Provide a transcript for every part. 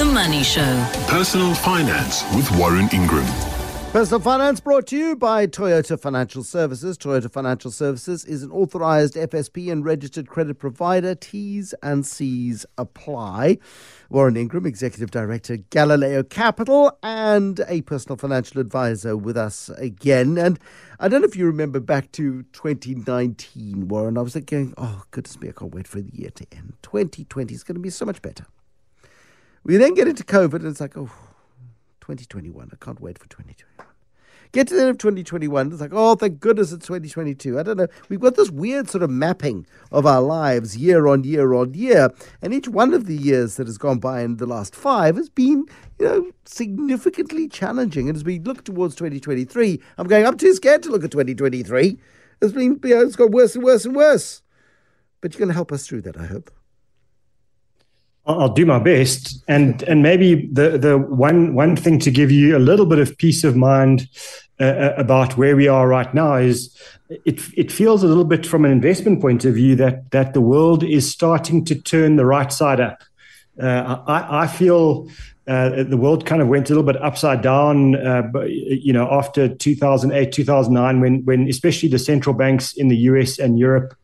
The Money Show. Personal Finance with Warren Ingram. Personal Finance brought to you by Toyota Financial Services. Toyota Financial Services is an authorized FSP and registered credit provider. T's and C's apply. Warren Ingram, Executive Director, Galileo Capital, and a personal financial advisor with us again. And I don't know if you remember back to 2019, Warren. I was thinking, oh, goodness me, I can't wait for the year to end. 2020 is going to be so much better. We then get into COVID, and it's like, oh, 2021. I can't wait for 2021. Get to the end of 2021, it's like, oh, thank goodness it's 2022. I don't know. We've got this weird sort of mapping of our lives year on year on year. And each one of the years that has gone by in the last five has been, you know, significantly challenging. And as we look towards 2023, I'm going, I'm too scared to look at 2023. It's been, you know, it's got worse and worse and worse. But you're going to help us through that, I hope. I'll do my best, and and maybe the the one one thing to give you a little bit of peace of mind uh, uh, about where we are right now is it it feels a little bit from an investment point of view that that the world is starting to turn the right side up. Uh, I, I feel uh, the world kind of went a little bit upside down, uh, you know, after 2008, 2009, when when especially the central banks in the US and Europe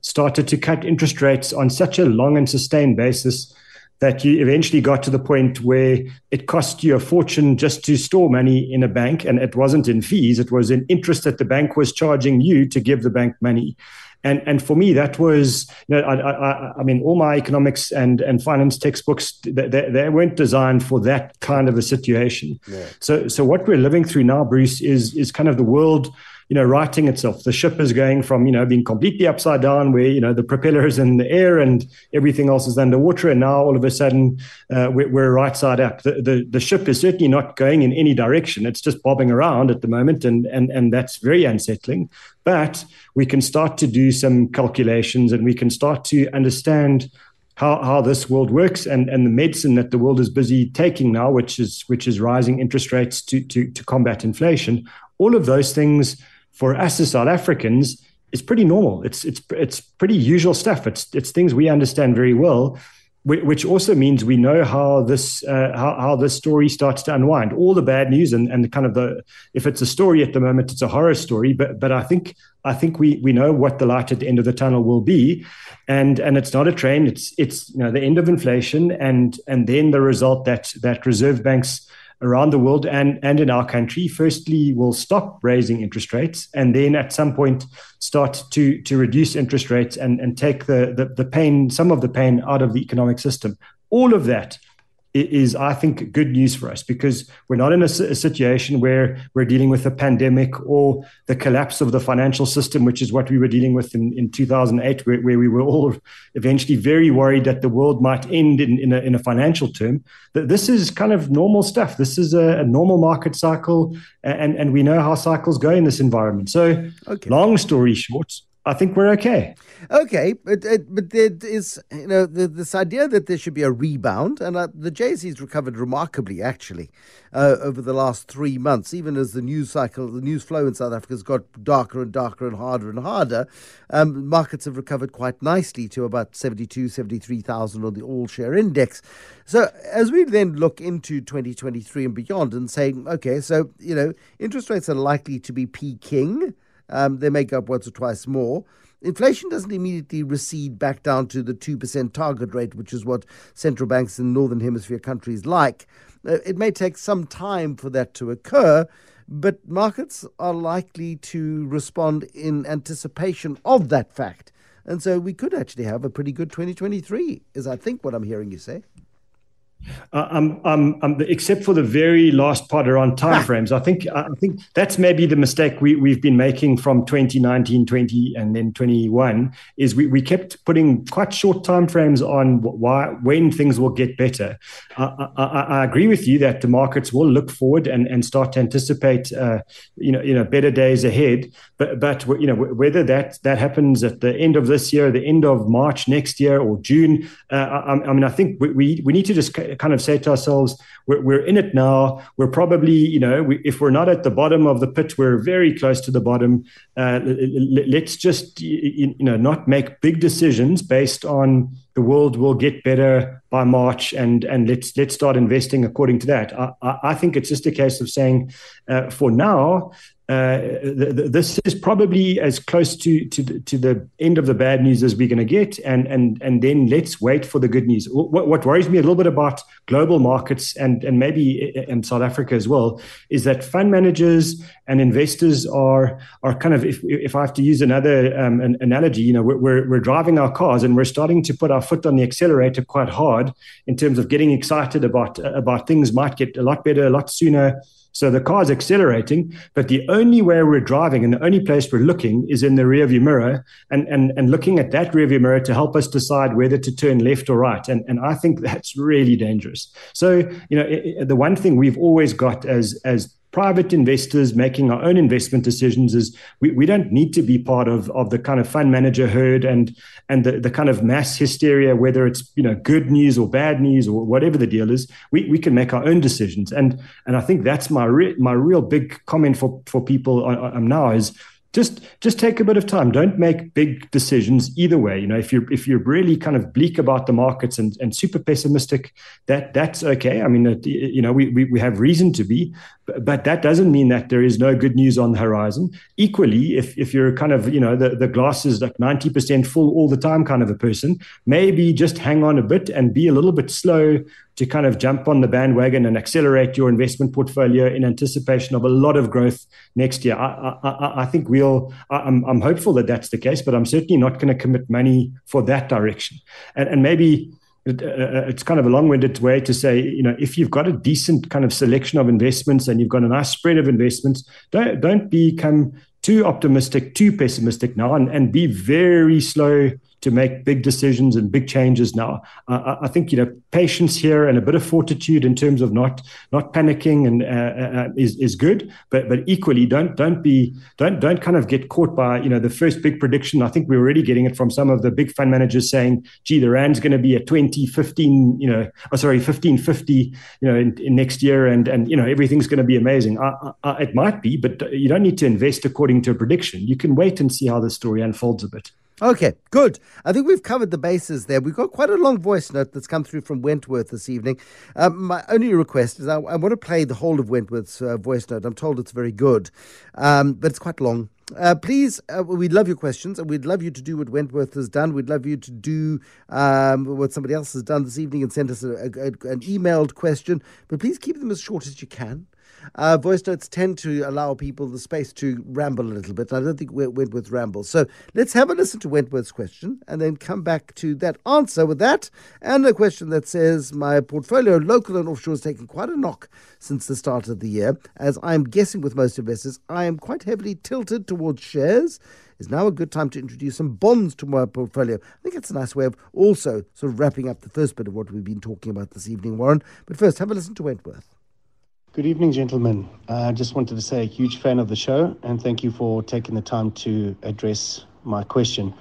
started to cut interest rates on such a long and sustained basis that you eventually got to the point where it cost you a fortune just to store money in a bank. And it wasn't in fees, it was in interest that the bank was charging you to give the bank money. And, and for me, that was, you know, I, I, I mean, all my economics and, and finance textbooks, they, they weren't designed for that kind of a situation. Yeah. So, so what we're living through now, Bruce, is, is kind of the world you know, righting itself. The ship is going from, you know, being completely upside down where, you know, the propeller is in the air and everything else is underwater. And now all of a sudden uh, we're, we're, right side up. The, the, the ship is certainly not going in any direction. It's just bobbing around at the moment. And, and, and that's very unsettling. But we can start to do some calculations and we can start to understand how, how this world works and, and the medicine that the world is busy taking now, which is which is rising interest rates to, to, to combat inflation. All of those things for us as South Africans is pretty normal. It's it's it's pretty usual stuff. It's it's things we understand very well, which also means we know how this uh, how, how this story starts to unwind. All the bad news and and kind of the if it's a story at the moment, it's a horror story. But but I think I think we we know what the light at the end of the tunnel will be, and and it's not a train. It's it's you know the end of inflation and and then the result that that reserve banks around the world and, and in our country, firstly, will stop raising interest rates and then at some point start to, to reduce interest rates and, and take the, the, the pain, some of the pain out of the economic system. All of that is, I think, good news for us because we're not in a, a, situation where we're dealing with a pandemic or the collapse of the financial system, which is what we were dealing with in, in 2008, where, where we were all eventually very worried that the world might end in, in, a, in a financial term. But this is kind of normal stuff. This is a, a, normal market cycle, and, and we know how cycles go in this environment. So, okay. long story short, I think we're okay. Okay, but but there is you know this idea that there should be a rebound, and uh, the JSE's recovered remarkably actually uh, over the last three months. Even as the news cycle, the news flow in South Africa has got darker and darker and harder and harder, um, markets have recovered quite nicely to about 72, 73,000 on the all share index. So as we then look into 2023 and beyond, and saying, okay, so you know interest rates are likely to be peaking. Um, they make up once or twice more. Inflation doesn't immediately recede back down to the 2% target rate, which is what central banks in Northern Hemisphere countries like. Uh, it may take some time for that to occur, but markets are likely to respond in anticipation of that fact. And so we could actually have a pretty good 2023, is I think what I'm hearing you say. Uh, um, um, um, except for the very last part around timeframes, I think I think that's maybe the mistake we, we've been making from 2019, 20, and then 21 is we, we kept putting quite short timeframes on why when things will get better. I, I, I, agree with you that the markets will look forward and, and start to anticipate uh, you know you know better days ahead. But but you know whether that that happens at the end of this year, the end of March next year, or June, uh, I, I mean I think we, we, we need to just kind of say to ourselves, we're, we're in it now. We're probably, you know, we, if we're not at the bottom of the pit, we're very close to the bottom. Uh, let's just, you know, not make big decisions based on the world will get better by March, and and let's let's start investing according to that. I, I think it's just a case of saying, uh, for now, uh, this is probably as close to to the, to the end of the bad news as we're going to get, and and and then let's wait for the good news. What, what worries me a little bit about global markets and and maybe in South Africa as well is that fund managers and investors are are kind of if if I have to use another um, an analogy, you know, we're we're driving our cars and we're starting to put our foot on the accelerator quite hard in terms of getting excited about about things might get a lot better a lot sooner so the car's accelerating, but the only way we're driving and the only place we're looking is in the rearview mirror and, and, and looking at that rearview mirror to help us decide whether to turn left or right. And, and I think that's really dangerous. So, you know, it, the one thing we've always got as, as private investors making our own investment decisions is we, we don't need to be part of, of the kind of fund manager herd and and the, the kind of mass hysteria, whether it's you know good news or bad news or whatever the deal is, we, we can make our own decisions. And and I think that's my re- my real big comment for for people um, now is just just take a bit of time. Don't make big decisions either way. You know if you're if you're really kind of bleak about the markets and, and super pessimistic that that's okay. I mean you know we, we, we have reason to be but that doesn't mean that there is no good news on the horizon equally if if you're kind of you know the, the glass is like 90% full all the time kind of a person maybe just hang on a bit and be a little bit slow to kind of jump on the bandwagon and accelerate your investment portfolio in anticipation of a lot of growth next year. I, I, I think we'll. I'm, I'm hopeful that that's the case, but I'm certainly not going to commit money for that direction. And, and maybe uh, it's kind of a long-winded way to say, you know, if you've got a decent kind of selection of investments and you've got a nice spread of investments, don't don't become too optimistic, too pessimistic now, and, and be very slow to make big decisions and big changes now. Uh, I think you know patience here and a bit of fortitude in terms of not not panicking and uh, uh, uh, is is good. But but equally, don't don't be don't don't kind of get caught by you know the first big prediction. I think we're already getting it from some of the big fund managers saying, "Gee, the rand's going to be at 20, 15, you know, oh, sorry, 15, 50, you know, in, in next year, and and you know everything's going to be amazing." I, I, it might be, but you don't need to invest according to a prediction. You can wait and see how the story unfolds a bit. Okay, good. I think we've covered the bases there. We've got quite a long voice note that's come through from Wentworth this evening. Um, my only request is I, I, want to play the whole of Wentworth's uh, voice note. I'm told it's very good, um, but it's quite long. Uh, please, uh, we'd love your questions, and we'd love you to do what Wentworth has done. We'd love you to do um, what somebody else has done this evening and send us a, a, an emailed question. But please keep them as short as you can. Uh, voice notes tend to allow people the space to ramble a little bit. I don't think Wentworth rambles. So let's have a listen to Wentworth's question and then come back to that answer with that. And a question that says My portfolio, local and offshore, has taken quite a knock since the start of the year. As I'm guessing with most investors, I am quite heavily tilted towards shares is now a good time to introduce some bonds to my portfolio. I think it's a nice way of also sort of wrapping up the first bit of what we've been talking about this evening, Warren. But first, have a listen to Wentworth. Good evening, gentlemen. I just wanted to say a huge fan of the show and thank you for taking the time to address my question.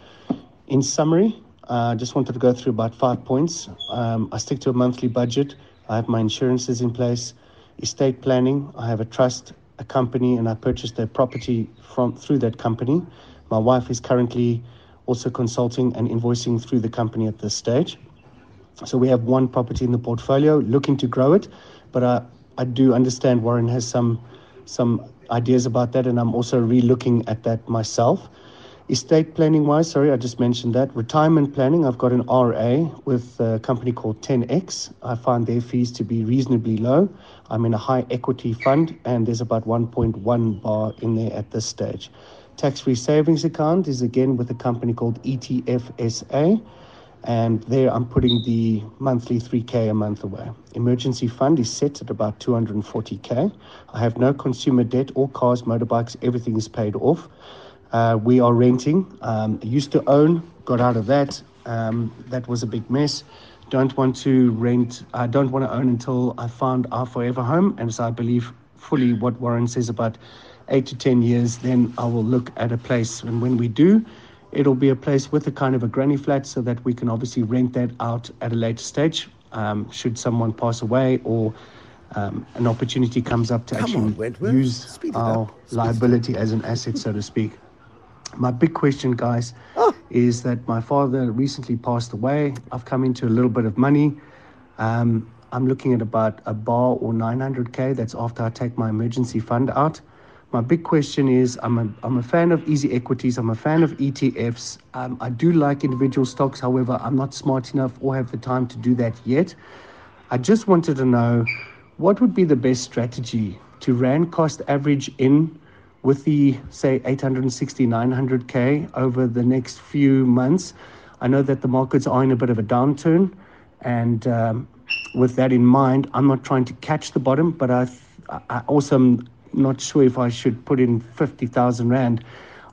In summary, I just wanted to go through about five points. Um, I stick to a monthly budget. I have my insurances in place, estate planning. I have a trust, a company, and I purchased a property from through that company. My wife is currently also consulting and invoicing through the company at this stage. So we have one property in the portfolio, looking to grow it, but I I do understand Warren has some some ideas about that, and I'm also re-looking at that myself. Estate planning wise, sorry, I just mentioned that. Retirement planning, I've got an RA with a company called 10X. I find their fees to be reasonably low. I'm in a high equity fund, and there's about 1.1 bar in there at this stage. Tax free savings account is again with a company called ETFSA and there I'm putting the monthly 3K a month away. Emergency fund is set at about 240K. I have no consumer debt or cars, motorbikes, everything is paid off. Uh, we are renting. Um, used to own, got out of that. Um, that was a big mess. Don't want to rent, I don't want to own until I found our forever home. And so I believe fully what Warren says about eight to 10 years, then I will look at a place. And when we do, It'll be a place with a kind of a granny flat so that we can obviously rent that out at a later stage. um, should someone pass away or um, an opportunity comes up to Come actually on, Wentworth. use our up. Speed it liability as an asset, so to speak. My big question, guys, Oh. is that my father recently passed away. I've come into a little bit of money. Um, I'm looking at about a bar or 900k. That's after I take my emergency fund out. My big question is I'm a, I'm a fan of easy equities. I'm a fan of ETFs. Um, I do like individual stocks. However, I'm not smart enough or have the time to do that yet. I just wanted to know what would be the best strategy to rand cost average in with the say 860 900k over the next few months. I know that the markets are in a bit of a downturn, and um, with that in mind, I'm not trying to catch the bottom, but I, th- I also am not sure if I should put in 50,000 rand.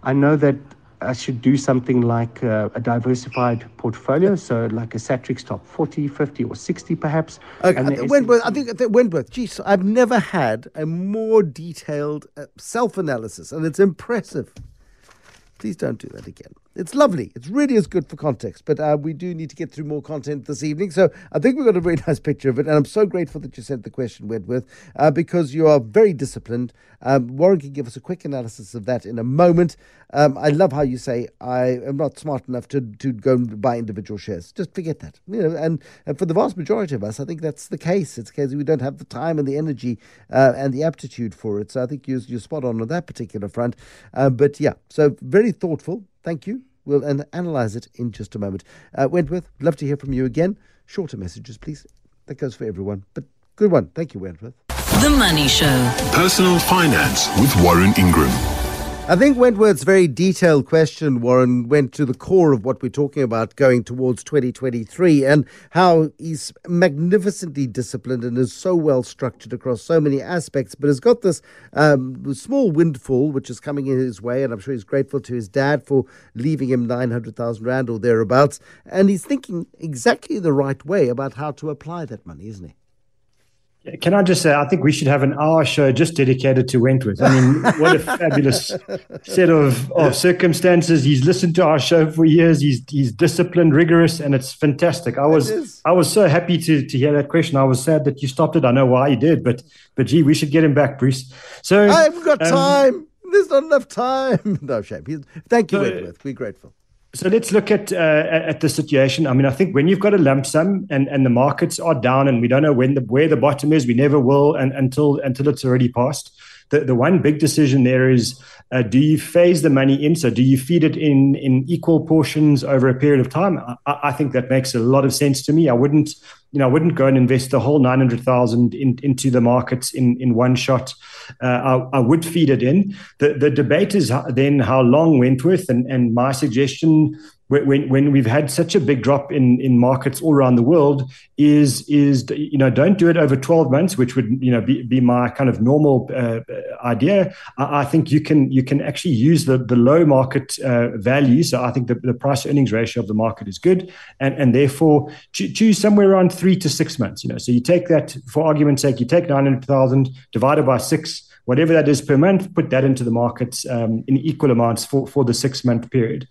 I know that I should do something like uh, a diversified portfolio, so like a Satrix top 40, 50, or 60 perhaps. Okay, and think Wentworth, I think that Wentworth, geez, I've never had a more detailed uh, self analysis, and it's impressive. Please don't do that again. It's lovely. It's really as good for context, but uh, we do need to get through more content this evening. So I think we've got a very nice picture of it, and I'm so grateful that you sent the question, Wentworth, uh, because you are very disciplined. Um, Warren can give us a quick analysis of that in a moment. Um, I love how you say I am not smart enough to to go and buy individual shares. Just forget that, you know. And, and for the vast majority of us, I think that's the case. It's because we don't have the time and the energy uh, and the aptitude for it. So I think you're, you're spot on on that particular front. Uh, but yeah, so very thoughtful. Thank you. We'll an- analyze it in just a moment. Uh, Wentworth, love to hear from you again. Shorter messages, please. That goes for everyone. But good one. Thank you, Wentworth. The Money Show. Personal finance with Warren Ingram. I think Wentworth's very detailed question, Warren, went to the core of what we're talking about going towards 2023 and how he's magnificently disciplined and is so well structured across so many aspects, but has got this um, small windfall which is coming in his way. And I'm sure he's grateful to his dad for leaving him 900,000 Rand or thereabouts. And he's thinking exactly the right way about how to apply that money, isn't he? Can I just say, I think we should have an hour show just dedicated to Wentworth. I mean, what a fabulous set of, of circumstances. He's listened to our show for years. He's he's disciplined, rigorous, and it's fantastic. I was. I was so happy to to hear that question. I was sad that you stopped it. I know why you did, but but gee, we should get him back, Bruce. So I haven't got um, time. There's not enough time. No shame. Thank you, So- Wentworth. We're grateful. So let's look at uh, at the situation. I mean, I think when you've got a lump sum and, and the markets are down and we don't know when the where the bottom is, we never will, and until until it's already passed. The the one big decision there is: uh, do you phase the money in? So do you feed it in in equal portions over a period of time? I, I think that makes a lot of sense to me. I wouldn't, you know, I wouldn't go and invest the whole nine hundred thousand in, into the markets in in one shot. Uh, I, I would feed it in. The the debate is then how long Wentworth, and and my suggestion when when- we've had such a big drop in in markets all around the world is is you know don't do it over 12 months which would you know be, be my kind of normal uh, idea. I, I think you can you can actually use the the low market uh, value. So i think the, the price earnings ratio of the market is good. And and therefore choo- choose somewhere around 3 to 6 months you know. So you take that for argument's sake you take 900,000 divided by 6 whatever that is per month, put that into the markets um, in equal amounts for, for the six month period.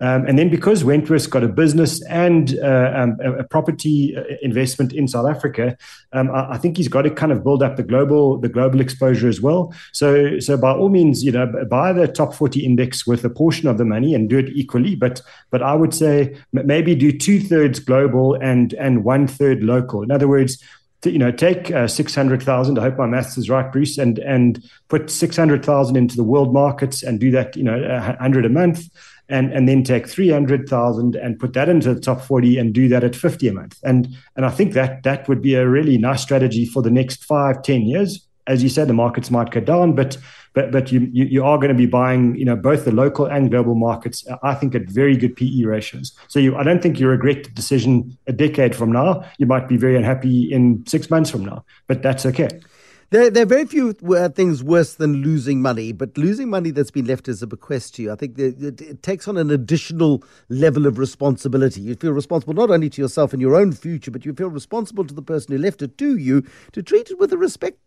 Um, and then because Wentworth's got a business and uh, um, a, a property uh, investment in South Africa, um, I, I think he's got to kind of build up the global the global exposure as well. So so by all means, you know, buy the top 40 index with a portion of the money and do it equally. But but I would say maybe do two thirds global and and one third local. In other words, you know, take uh, six hundred thousand. I hope my maths is right, Bruce, and and put six hundred thousand into the world markets and do that, you know, a hundred a month, and and then take three hundred thousand and put that into the top forty and do that at fifty a month. And and I think that that would be a really nice strategy for the next five, ten years. As you said, the markets might go down, but but but you you, you are going to be buying, you know, both the local and global markets. I think at very good PE ratios. So you, I don't think you regret the decision a decade from now. You might be very unhappy in six months from now, but that's okay. There, there are very few uh, things worse than losing money, but losing money that's been left as a bequest to you, I think it, it takes on an additional level of responsibility. You feel responsible not only to yourself and your own future, but you feel responsible to the person who left it to you to treat it with the respect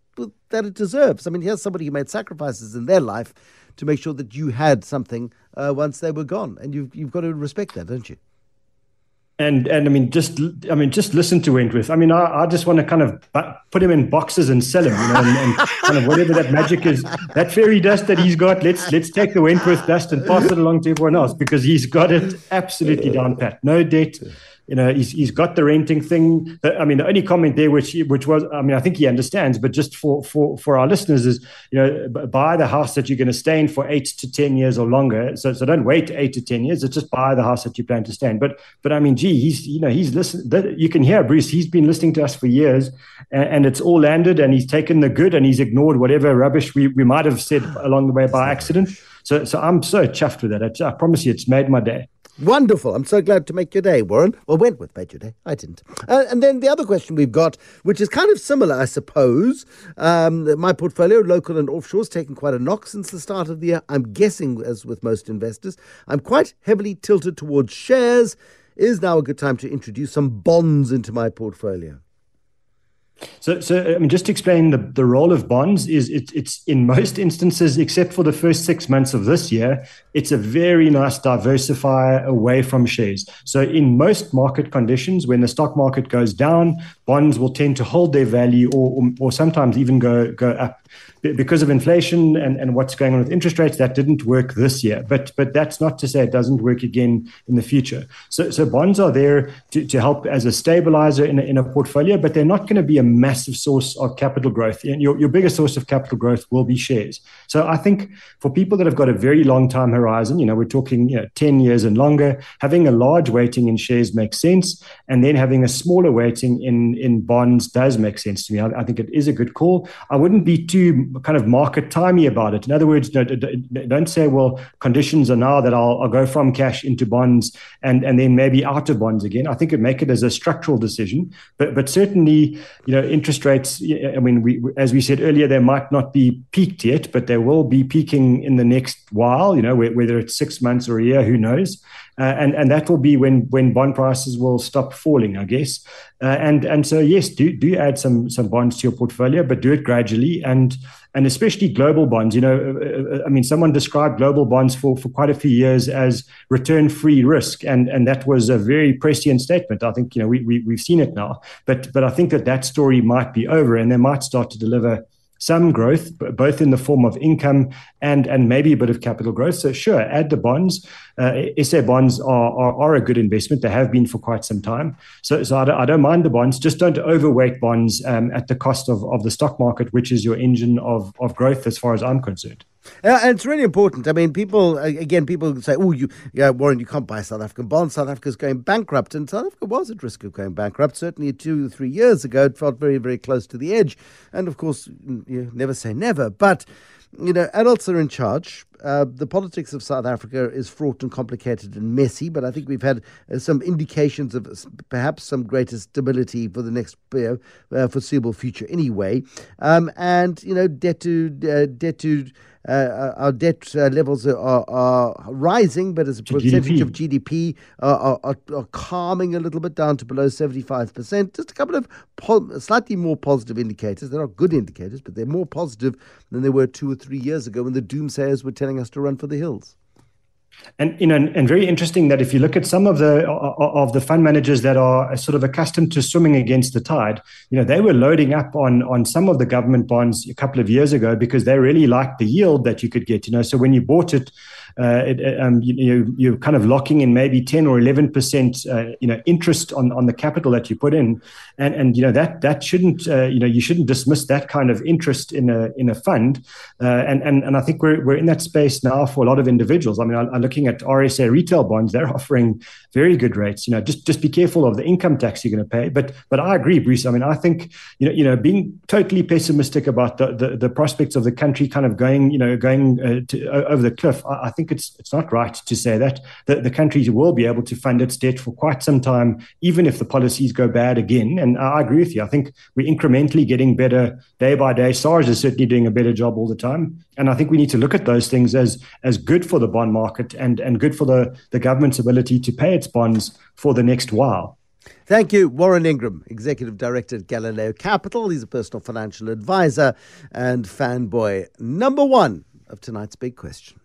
that it deserves. I mean, here's somebody who made sacrifices in their life to make sure that you had something uh, once they were gone, and you've you've got to respect that, don't you? And and I mean just I mean just listen to Wentworth. I mean I, I just want to kind of put him in boxes and sell him, you know, and, and, kind of whatever that magic is, that fairy dust that he's got. Let's let's take the Wentworth dust and pass it along to everyone else because he's got it absolutely down pat. No debt, you know, he's, he's got the renting thing. I mean, the only comment there, which which was, I mean, I think he understands, but just for for for our listeners is, you know, buy the house that you're going to stay in for eight to ten years or longer. So so don't wait eight to ten years. It's just buy the house that you plan to stay in. But but I mean, gee, he's you know he's listening. You can hear Bruce. He's been listening to us for years, and, and, it's all landed. And he's taken the good, and he's ignored whatever rubbish we we might have said along the way by accident. So so I'm so chuffed with that. I, I promise you, it's made my day. Wonderful. I'm so glad to make your day, Warren. Well, Wentworth made your day. I didn't. Uh, and then the other question we've got, which is kind of similar, I suppose. Um, my portfolio, local and offshore, has taken quite a knock since the start of the year. I'm guessing, as with most investors, I'm quite heavily tilted towards shares. Is now a good time to introduce some bonds into my portfolio? So, so I mean, just to explain the, the role of bonds is it, it's in most instances, except for the first six months of this year, it's a very nice diversifier away from shares. So, in most market conditions, when the stock market goes down, bonds will tend to hold their value or, or, or sometimes even go go up because of inflation and, and what's going on with interest rates, that didn't work this year. But but that's not to say it doesn't work again in the future. So so bonds are there to, to help as a stabilizer in a, in a portfolio, but they're not going to be a massive source of capital growth. And your, your biggest source of capital growth will be shares. So I think for people that have got a very long time horizon, you know, we're talking you know, 10 years and longer, having a large weighting in shares makes sense. And then having a smaller weighting in, in bonds does make sense to me. I, I think it is a good call. I wouldn't be too kind of market timey about it. In other words, don't say, well, conditions are now that I'll, I'll, go from cash into bonds and, and then maybe out of bonds again. I think it make it as a structural decision, but but certainly, you know, interest rates. I mean, we, as we said earlier, they might not be peaked yet, but they will be peaking in the next while. You know, whether it's six months or a year, who knows? Uh, and and that will be when when bond prices will stop falling, I guess. Uh, and and so yes, do do add some some bonds to your portfolio, but do it gradually and and especially global bonds. You know, uh, I mean, someone described global bonds for for quite a few years as return free risk, and and that was a very prescient statement. I think you know we, we we've seen it now, but but I think that that story might be over, and they might start to deliver some growth, both in the form of income and and maybe a bit of capital growth. So sure, add the bonds. Uh, SA bonds are, are, are a good investment. They have been for quite some time. So so I don't, I don't mind the bonds. Just don't overweight bonds um, at the cost of, of the stock market, which is your engine of of growth, as far as I'm concerned. Uh, and it's really important. I mean, people again, people say, "Oh, you, yeah, Warren, you can't buy South African bonds. South Africa's going bankrupt." And South Africa was at risk of going bankrupt. Certainly, two or three years ago, it felt very, very close to the edge. And of course, you never say never, but you know, adults are in charge. Uh, the politics of South Africa is fraught and complicated and messy, but I think we've had uh, some indications of perhaps some greater stability for the next uh, foreseeable future, anyway. Um, and you know, debt to uh, debt to uh, uh, our debt uh, levels are, are, rising, but as a percentage GDP. of GDP are, are, are, calming a little bit down to below 75%. Just a couple of po- slightly more positive indicators. They're not good indicators, but they're more positive than they were two or three years ago when the doomsayers were telling us to run for the hills. And you know, and very interesting that if you look at some of the of the fund managers that are uh, sort of accustomed to swimming against the tide, you know, they were loading up on on some of the government bonds a couple of years ago because they really liked the yield that you could get. You know, so when you bought it, uh, it, um, you, you're kind of locking in maybe 10 or 11 percent, uh, you know, interest on, on the capital that you put in, and and you know that that shouldn't, uh, you know, you shouldn't dismiss that kind of interest in a in a fund, uh, and and and I think we're we're in that space now for a lot of individuals. I mean, I'm looking at RSA retail bonds; they're offering very good rates. You know, just just be careful of the income tax you're going to pay. But but I agree, Bruce. I mean, I think you know you know being totally pessimistic about the the, the prospects of the country kind of going you know going uh, to, over the cliff. I, I think think it's it's not right to say that. The, the country will be able to fund its debt for quite some time, even if the policies go bad again. And I agree with you. I think we're incrementally getting better day by day. SARS is certainly doing a better job all the time. And I think we need to look at those things as as good for the bond market and, and good for the, the government's ability to pay its bonds for the next while. Thank you, Warren Ingram, Executive Director at Galileo Capital. He's a personal financial advisor and fanboy number one of tonight's big question.